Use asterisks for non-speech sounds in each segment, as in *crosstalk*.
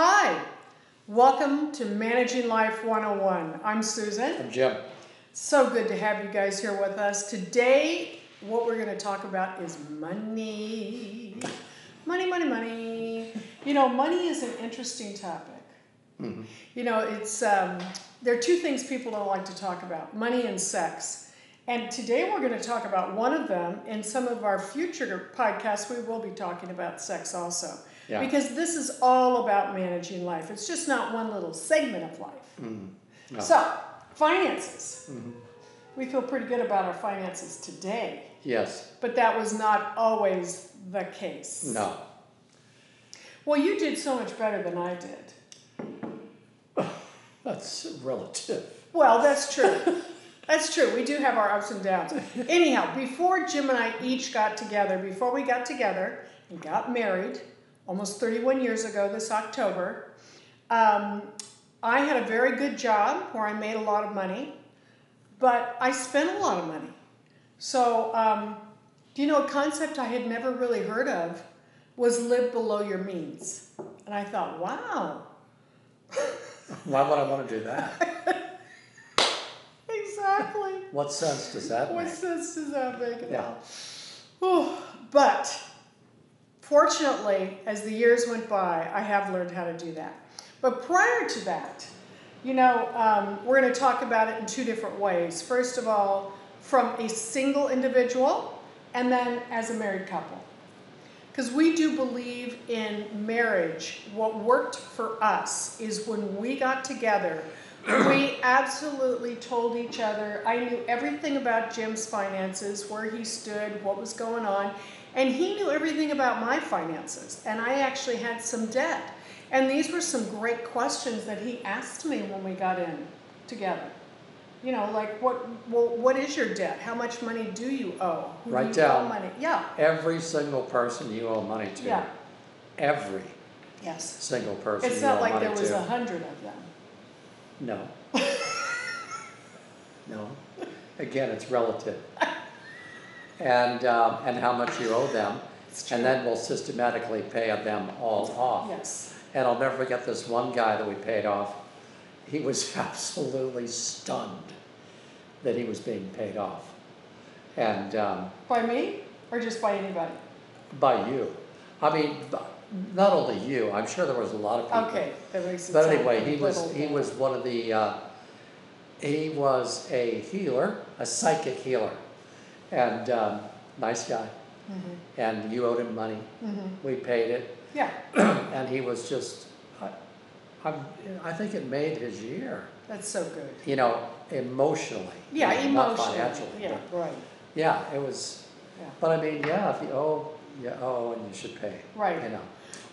Hi, welcome to Managing Life 101. I'm Susan. I'm Jim. So good to have you guys here with us. Today, what we're going to talk about is money. Money, money, money. You know, money is an interesting topic. Mm-hmm. You know, it's um, there are two things people don't like to talk about: money and sex. And today we're going to talk about one of them. In some of our future podcasts, we will be talking about sex also. Yeah. Because this is all about managing life. It's just not one little segment of life. Mhm. No. So, finances. Mhm. We feel pretty good about our finances today, Yes. but that was not always the case. No. Well, you did so much better than I did. *sighs* That's relative. Well, that's true. that's true. We do have our ups and downs. Anyhow, before Jim and I each got together, before we got together and got married, almost 31 years ago this October, um, I had a very good job where I made a lot of money, but I spent a lot of money. So, um, do you know a concept I had never really heard of was live below your means? And I thought, wow, *laughs* Why would I want to do that? *laughs* exactly. What sense does that What make? sense does that make at Yeah. all? Whew. But fortunately, as the years went by, I have learned how to do that. But prior to that, you know, um, we're going to talk about it in two different ways. First of all, from a single individual, and then as a married couple. Because we do believe in marriage. What worked for us is when we got together, we absolutely told each other. I knew everything about Jim's finances, where he stood, what was going on, and he knew everything about my finances. And I actually had some debt. And these were some great questions that he asked me when we got in together. You know, like what well, what is your debt? How much money do you owe? Who Write do you down. owe money? Yeah. Every single person you owe money to. Yeah. Every Yes. single person It's you not like there was a hundred of them. No. *laughs* no. Again, it's relative. *laughs* And, um, and how much you owe them. And then we'll systematically pay them all off. Yes. And I'll never forget this one guy that we paid off. He was *laughs* absolutely stunned that he was being paid off. And um, By me or just by anybody? by you. I mean, not only you, I'm sure there was a lot of people. Okay, that makes But anyway, he was, he was one of the, uh, he was a healer, a psychic healer. And um, nice guy. Mhm, And you owed him money. mhm. We paid it. Yeah, *clears throat* and he was just, I, I'm, I think it made his year. that's so good. you know, emotionally. Yeah, you know, Not emotionally. financially. Yeah, but- right. Yeah, it was, Yeah. but I mean, yeah, if you owe, you owe and you should pay. Right. You know,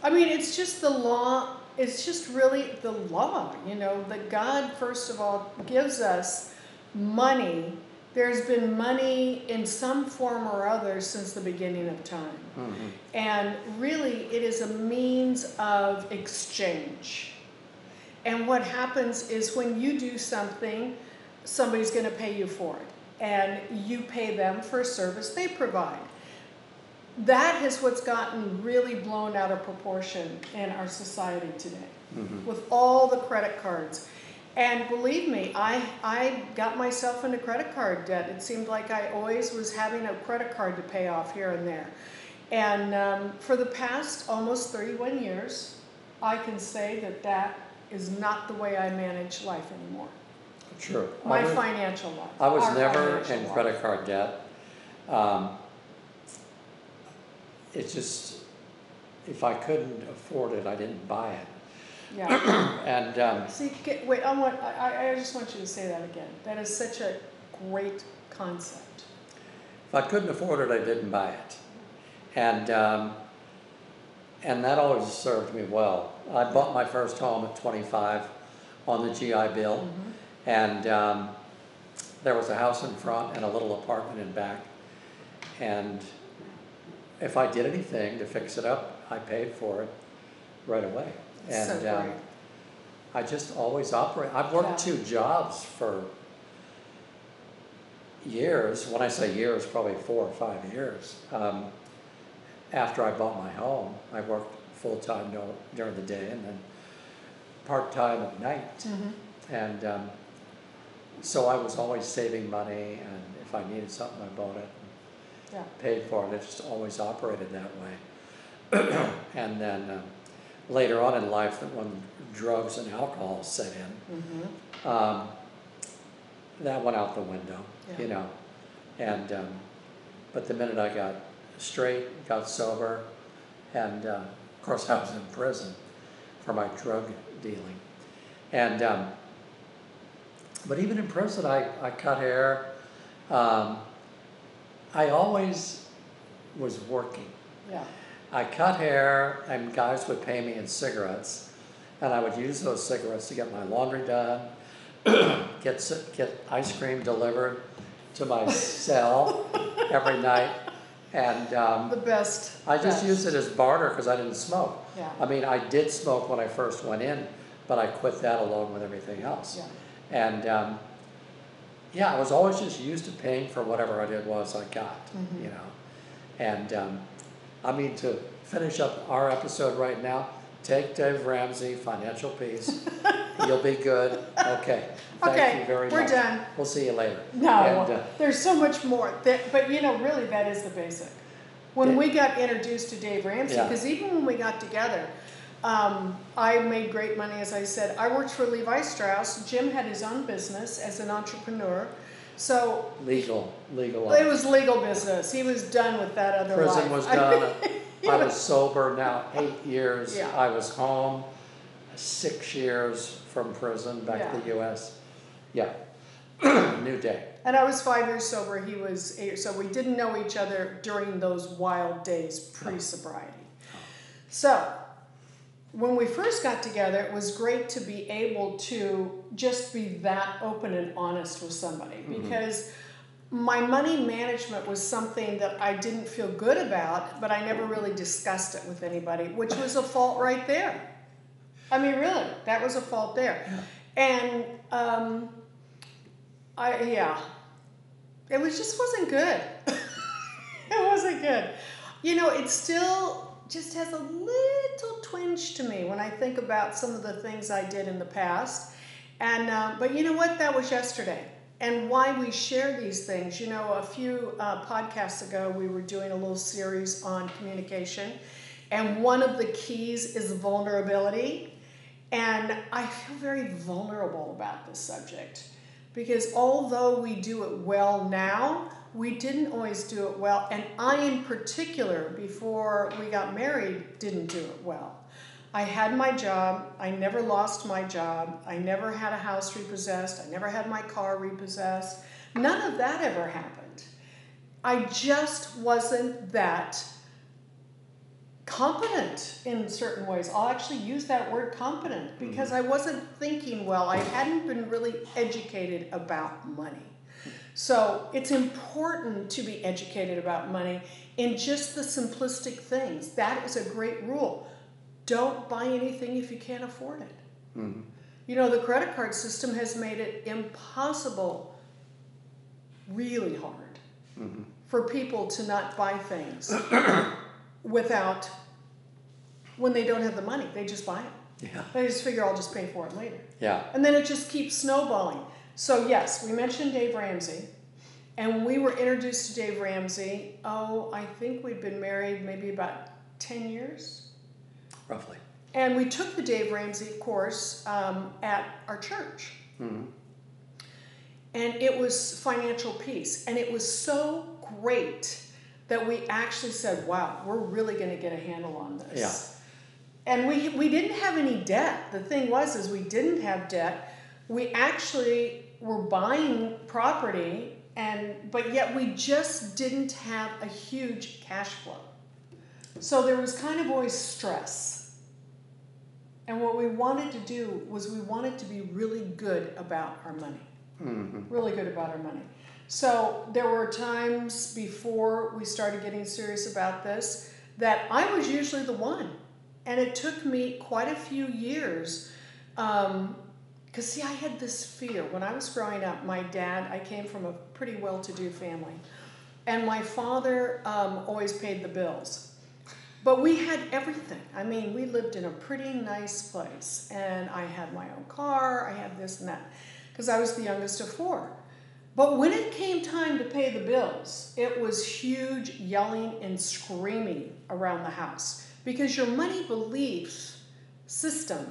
I mean, it's just the law, it's just really the law, you know, that God, first of all, gives us money. There's been money in some form or other since the beginning of time. Mhm. And really, it is a means of exchange. And what happens is when you do something, somebody's going to pay you for it. And you pay them for a service they provide. That is what's gotten really blown out of proportion in our society today Mhm. with all the credit cards. And believe me, I, I got myself into credit card debt. It seemed like I always was having a credit card to pay off here and there. And um, for the past almost 31 years, I can say that that is not the way I manage life anymore. True. My was, financial life. I was never in life. credit card debt. Um, It's just, if I couldn't afford it, I didn't buy it. Yeah. *clears throat* And, um, See, get, wait, I want, I, I just want you to say that again. That is such a great concept. if I couldn't afford it, I didn't buy it. And, um, and that always served me well. I bought my first home at twenty-five on the GI Bill. Mm-hmm. And um, there was a house in front and a little apartment in back. And if I did anything to fix it up, I paid for it right away. And so um, great. I just always operate. I've worked Yeah. two jobs for years. When I say years, probably four or five years. Um, after I bought my home, I worked full time during the day and then part-time at night. Mm-hmm. And um, so I was always saving money, and if I needed something, I bought it Yeah. and paid for it. It just always operated that way. *clears throat* and then um, later on in life, that when drugs and alcohol set in, Mm-hmm. um, that went out the window, you know. And um, but the minute I got straight, got sober, and uh, of course *laughs* I was in prison for my drug dealing, and um, but even in prison I, I cut hair. Um, I always was working. Yeah. I cut hair, and guys would pay me in cigarettes, and I would use those cigarettes to get my laundry done, *clears throat* get get ice cream delivered to my *laughs* cell every night, and um, The best. I just best. used it as barter because I didn't smoke. Yeah. I mean, I did smoke when I first went in, but I quit that along with everything else. Yeah. And um, yeah, I was always just used to paying for whatever I did was I got, Mhm. you know. And um, I mean, to finish up our episode right now, take Dave Ramsey, Financial Peace. *laughs* You'll be good. Okay. Thank Okay, you very we're much. done. We'll see you later. No, And, uh, there's so much more. That, but you know, really, that is the basic. When Yeah. we got introduced to Dave Ramsey, Yeah. because even when we got together, um, I made great money, as I said. I worked for Levi Strauss. Jim had his own business as an entrepreneur. So legal, legal. it was legal business. He was done with that other life. Prison was *laughs* done. I was- sober now eight years. Yeah. I was home six years from prison back to the US. Yeah. *clears throat* New day. And I was five years sober. He was eight. So we didn't know each other during those wild days pre sobriety. So when we first got together, it was great to be able to just be that open and honest with somebody because my money management was something that I didn't feel good about, but I never really discussed it with anybody, which was a fault right there. I mean, really, that was a fault there. And um, I, yeah, it was just wasn't good. *laughs* it wasn't good. You know, it still just has a little twinge to me when I think about some of the things I did in the past. And uh, but you know what? That was yesterday. And why we share these things. You know, a few uh, podcasts ago, we were doing a little series on communication, and one of the keys is vulnerability. And I feel very vulnerable about this subject because although we do it well now, we didn't always do it well. And I, in particular, before we got married, didn't do it well. I had my job. I never lost my job. I never had a house repossessed. I never had my car repossessed. None of that ever happened. I just wasn't that competent in certain ways. I'll actually use that word competent because mm-hmm. I wasn't thinking well. I hadn't been really educated about money. So it's important to be educated about money in just the simplistic things. That is a great rule. Don't buy anything if you can't afford it. Mhm. You know, the credit card system has made it impossible, really hard, Mhm. for people to not buy things *coughs* without, when they don't have the money, they just buy it. Yeah. They just figure I'll just pay for it later. Yeah. And then it just keeps snowballing. So, yes, we mentioned Dave Ramsey. And we were introduced to Dave Ramsey, oh, I think we'd been married maybe about 10 years. Roughly. And we took the Dave Ramsey course um, at our church. Mhm. And it was financial peace. And it was so great that we actually said, wow, we're really going to get a handle on this. Yeah. And we, we didn't have any debt. The thing was, is we didn't have debt. We actually were buying property, and but yet we just didn't have a huge cash flow. So there was kind of always stress. And what we wanted to do was we wanted to be really good about our money Mhm. really good about our money. So there were times before we started getting serious about this that I was usually the one. And it took me quite a few years. Because, see, I had this fear. When I was growing up, my dad, I came from a pretty well to do family. And my father um, always paid the bills. But we had everything. I mean, we lived in a pretty nice place, and I had my own car, I had this and that, because I was the youngest of four. But when it came time to pay the bills, it was huge yelling and screaming around the house because your money belief system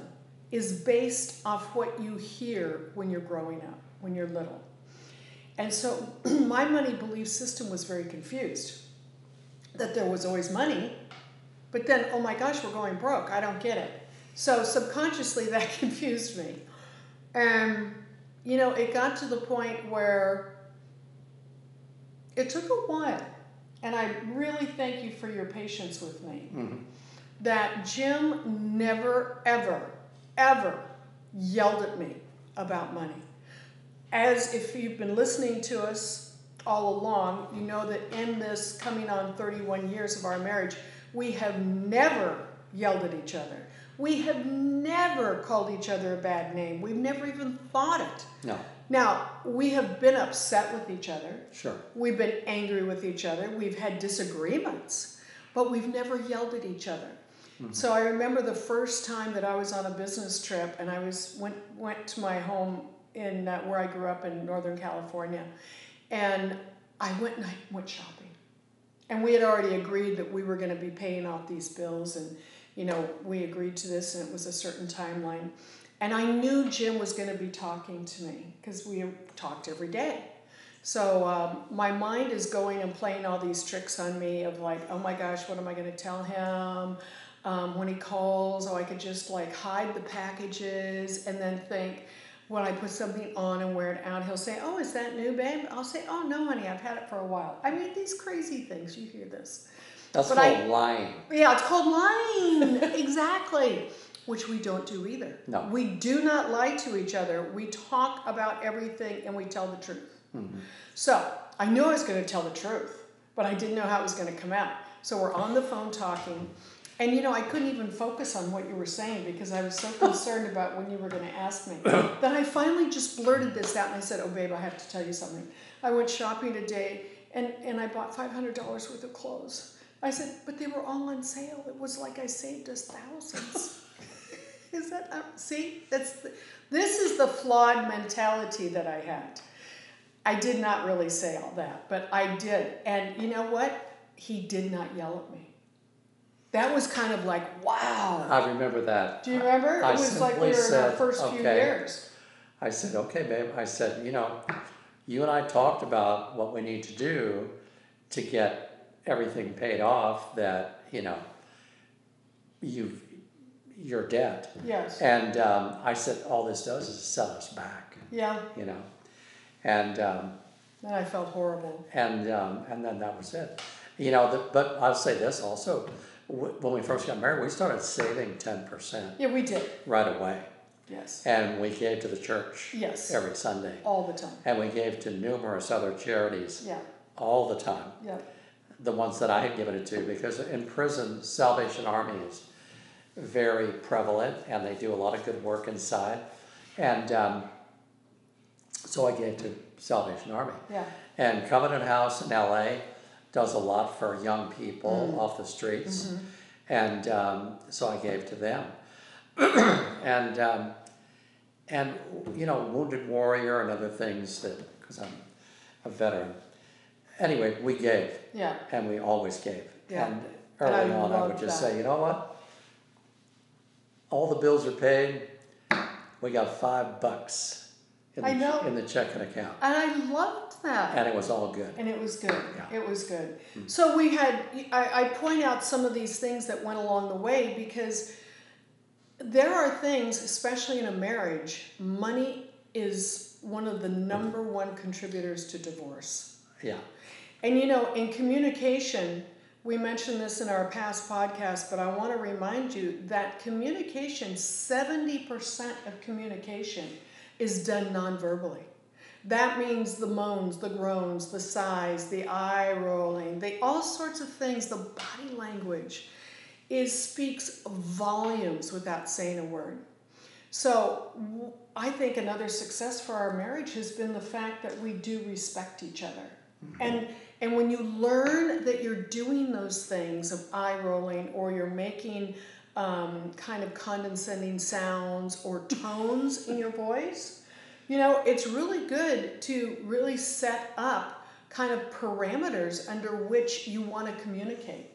is based off what you hear when you're growing up, when you're little. And so *clears throat* my money belief system was very confused that there was always money, but then, oh my gosh, we're going broke. I don't get it. So subconsciously, *laughs* that confused me. And, you know, it got to the point where it took a while. And I really thank you for your patience with me. Mhm. That Jim never, ever, ever yelled at me about money. As if you've been listening to us all along, you know that in this coming on 31 years of our marriage, we have never yelled at each other. We have never called each other a bad name. We've never even thought it. No, Now, we have been upset with each other. sure. We've been angry with each other. We've had disagreements, but we've never yelled at each other. So I remember the first time that I was on a business trip, and I was went went to my home in uh, where I grew up in Northern California, and I went and I went shopping, and we had already agreed that we were going to be paying off these bills, and you know we agreed to this, and it was a certain timeline, and I knew Jim was going to be talking to me because we talked every day. So um, my mind is going and playing all these tricks on me of like, oh my gosh, what am I going to tell him um, when he calls? Oh, I could just like hide the packages and then think when I put something on and wear it out, he'll say, oh, is that new, babe? I'll say, oh no, honey, I've had it for a while. I mean, these crazy things. You hear this? That's But called I- lying. Yeah, it's called lying. *laughs* exactly. Which we don't do either. No. We do not lie to each other. We talk about everything and we tell the truth. Mhm. So I knew I was going to tell the truth, but I didn't know how it was going to come out. So we're on the phone talking. And you know, I couldn't even focus on what you were saying because I was so concerned about when you were going to ask me. *coughs* that I finally just blurted this out and I said, Oh, babe, I have to tell you something. I went shopping today and, and I bought $500 worth of clothes. I said, But they were all on sale. It was like I saved us thousands. *laughs* is that, uh, see, that's the, this is the flawed mentality that I had. I did not really say all that, but I did. And you know what? He did not yell at me. That was kind of like, wow. I remember that. Do you remember? I it was like we were in our said, first few "Okay." years. I said, okay, babe. I said, you know, you and I talked about what we need to do to get everything paid off that, you know, you've, your debt. Yes. And um, I said, all this does is set us back, Yeah. you know. And, um, And I felt horrible. and, um, and then that was it. You know, the, but I'll say this also, wh- when we first got married, we started saving ten percent Yeah, we did. right away. Yes. And we gave to the church Yes. every Sunday. All the time. And we gave to numerous other charities Yeah. all the time. Yeah. The ones that I had given it to, because in prison, Salvation Army is very prevalent and they do a lot of good work inside. And um, so I gave to Salvation Army. Yeah. And Covenant House in LA does a lot for young people off the streets. And um, so I gave to them. *clears throat* and, um, and, you know, Wounded Warrior and other things that, because I'm a veteran. Anyway, we gave, Yeah. and we always gave. Yeah. And And I early on, I would just that. say, you know what? All the bills are paid. We got five bucks in the, I know. in the checking account. And I loved that. And it was all good. And it was good. Yeah. It was good. Hmm. So we had, I, I point out some of these things that went along the way because there are things, especially in a marriage, money is one of the number one contributors to divorce. Yeah. And you know, in communication, we mentioned this in our past podcast, but I want to remind you that communication, 70% of communication is done non-verbally. That means the moans, the groans, the sighs, the eye rolling, the all sorts of things, the body language is speaks volumes without saying a word. So I think another success for our marriage has been the fact that we do respect each other. And and when you learn that you're doing those things of eye rolling or you're making um, kind of condescending sounds or tones in your voice, you know, it's really good to really set up kind of parameters under which you want to communicate.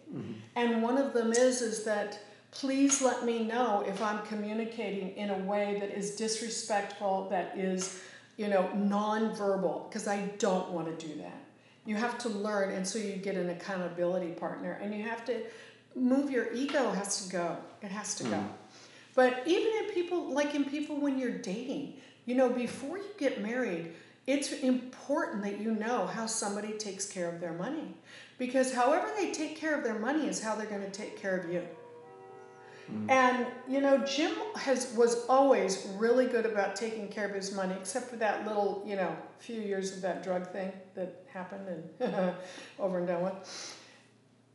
And one of them is is that please let me know if I'm communicating in a way that is disrespectful, that is, you know, nonverbal, because I don't want to do that. You have to learn, and so you get an accountability partner, and you have to move your ego has to go. It has to go. Mm. But even in people, like in people when you're dating, you know, before you get married, it's important that you know how somebody takes care of their money. Because however they take care of their money is how they're going to take care of you. Mm. And you know, Jim has was always really good about taking care of his money, except for that little, you know, few years of that drug thing that happened and *laughs* over and done with.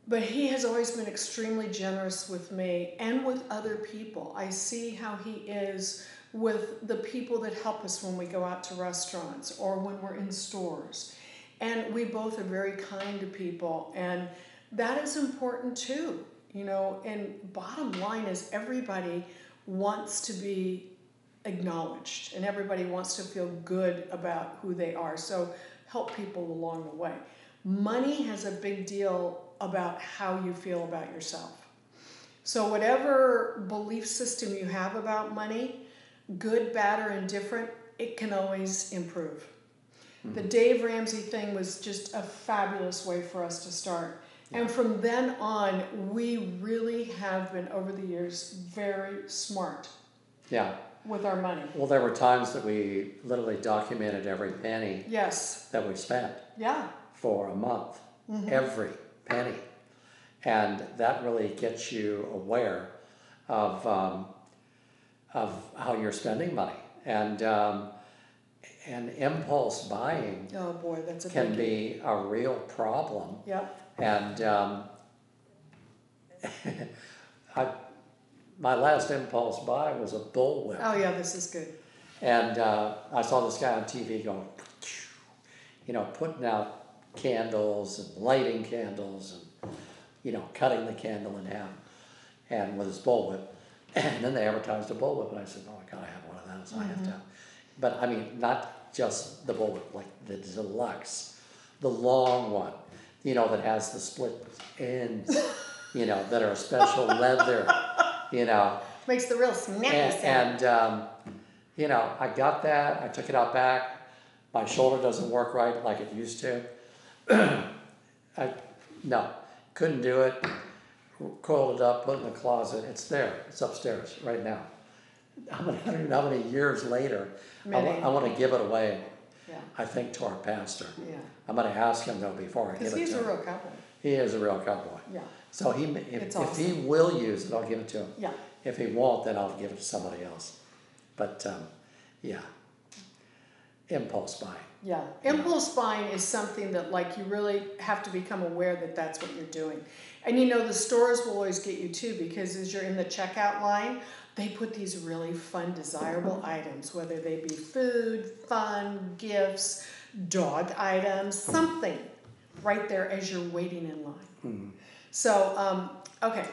But he has always been extremely generous with me and with other people. I see how he is with the people that help us when we go out to restaurants or when we're in stores. And we both are very kind to people, and that is important too. You know, and bottom line is everybody wants to be acknowledged and everybody wants to feel good about who they are. So help people along the way. Money has a big deal about how you feel about yourself. So, whatever belief system you have about money, good, bad, or indifferent, it can always improve. The Dave Ramsey thing was just a fabulous way for us to start. And from then on, we really have been, over the years, very smart Yeah. with our money. Well, there were times that we literally documented every penny Yes. that we spent Yeah. for a month, every penny. And that really gets you aware of, um, of how you're spending money. And, um, and impulse buying Oh boy, that's a can be a real problem. Yep. And um, *laughs* I, my last impulse buy was a bullwhip. Oh yeah, this is good. And uh, I saw this guy on TV going, you know, putting out candles and lighting candles and, you know, cutting the candle in half and with his bullwhip. And then they advertised a bullwhip, and I said, oh, I gotta have one of those. I have to. have-" But I mean, not just the bullwhip, like the deluxe, the long one, you know, that has the split ends, you know, that are special *laughs* leather, you know. Makes the real snappy And, sound. and um, you know, I got that. I took it out back. My shoulder doesn't work right like it used to. *clears throat* I no, couldn't do it. Coiled it up, put it in the closet. It's there. It's upstairs right now. How many, I don't know how many years later. I, wa- I want to give it away. yeah. I think to our pastor. Yeah. I'm going to ask him though before I give Because it he's to a him. real cowboy. He is a real cowboy. Yeah. So he, if, It's if he awesome. will use it, I'll give it to him. Yeah. If he won't, then I'll give it to somebody else. But um, yeah, impulse buying. Yeah, impulse buying is something that like you really have to become aware that that's what you're doing. And you know the stores will always get you too because as you're in the checkout line, they put these really fun desirable items, whether they be food, fun, gifts, dog items, something right there as you're waiting in line. So, um, okay,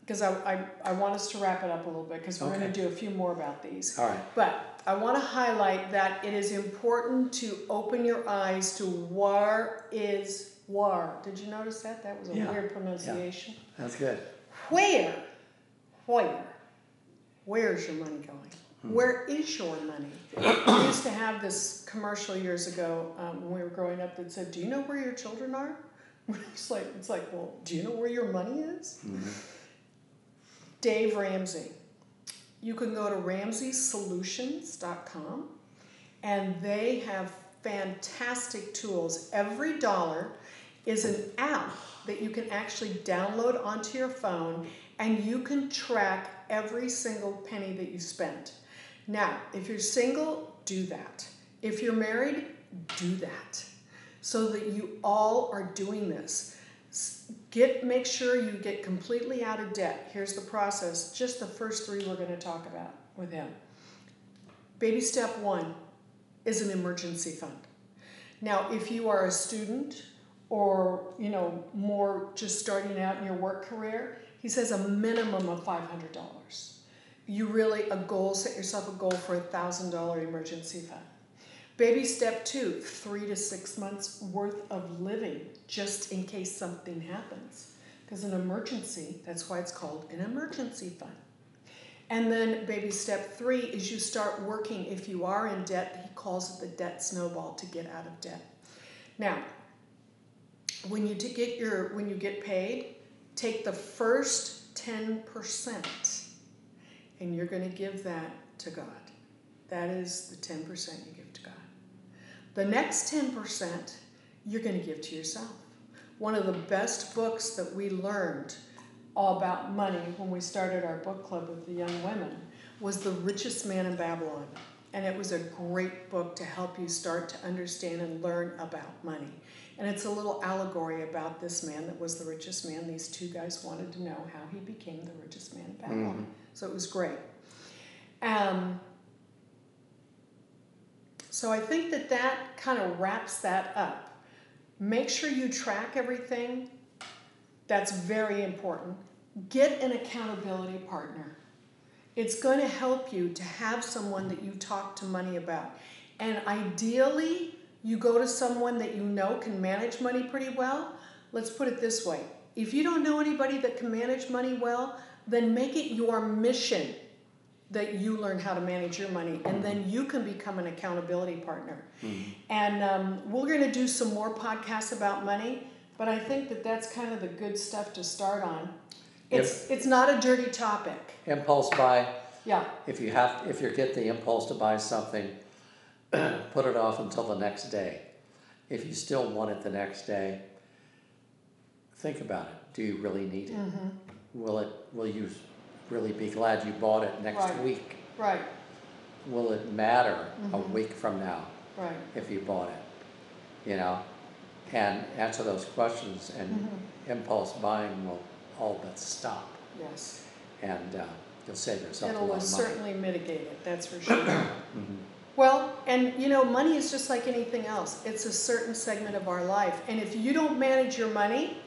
because I, I, I want us to wrap it up a little bit because we're going to do a few more about these. All right. But I want to highlight that it is important to open your eyes to where is war. Did you notice that? That was a Yeah, weird pronunciation. That's good. Where? Where? Where's your money going? Hmm. Where is your money? we used to have this commercial years ago um, when we were growing up that said, "Do you know where your children are?" *laughs* It's like it's like, well, do you know where your money is? Dave Ramsey. You can go to ramseysolutions.com and they have fantastic tools. EveryDollar is an app that you can actually download onto your phone and you can track every single penny that you spent. Now, if you're single, do that. If you're married, do that. So that you all are doing this. Get make sure you get completely out of debt. Here's the process. Just the first 3 we're going to talk about with him. Baby step 1 is an emergency fund. Now, if you are a student or, you know, more just starting out in your work career, he says a minimum of $500. You really, a goal, set yourself a goal for a $1,000 emergency fund. Baby step two, three to six months worth of living just in case something happens. Because an emergency, that's why it's called an emergency fund. And then baby step three is you start working. If you are in debt, he calls it the debt snowball to get out of debt. Now, when you get your when you get paid, take the first 10% and you're going to give that to God. That is the 10% you give to God. The next 10% you're going to give to yourself. One of the best books that we learned all about money when we started our book club with the young women was The Richest Man in Babylon. And it was a great book to help you start to understand and learn about money. And it's a little allegory about this man that was the richest man. These two guys wanted to know how he became the richest man in Babylon. Mm. So it was great. Um, so I think that that kind of wraps that up. Make sure you track everything. That's very important. Get an accountability partner. It's going to help you to have someone that you talk to money about. And ideally, you go to someone that you know can manage money pretty well. Let's put it this way if you don't know anybody that can manage money well, then make it your mission that you learn how to manage your money and then you can become an accountability partner. Mm-hmm. and um, we're going to do some more podcasts about money but i think that that's kind of the good stuff to start on. It's if, it's not a dirty topic. Impulse buy. Yeah. If you have if you get the impulse to buy something *clears throat* put it off until the next day. If you still want it the next day think about it. Do you really need it? Mm-hmm. will it will you really be glad you bought it next Right. week. Right, Will it matter a Mhm. week from now right. if you bought it? You know, and answer those questions, and Mhm. impulse buying will all but stop, Yes. and uh, you'll save yourself a It'll lot of money. certainly mitigate it, that's for sure. Mhm. Well, and you know, money is just like anything else. It's a certain segment of our life. And if you don't manage your money,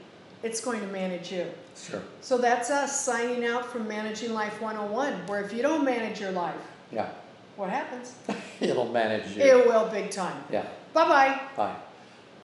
it's going to manage you. Sure. So that's us signing out from Managing Life 101, where if you don't manage your life, Yeah. what happens? *laughs* It'll manage you. It will big time. Yeah. Bye bye. Bye.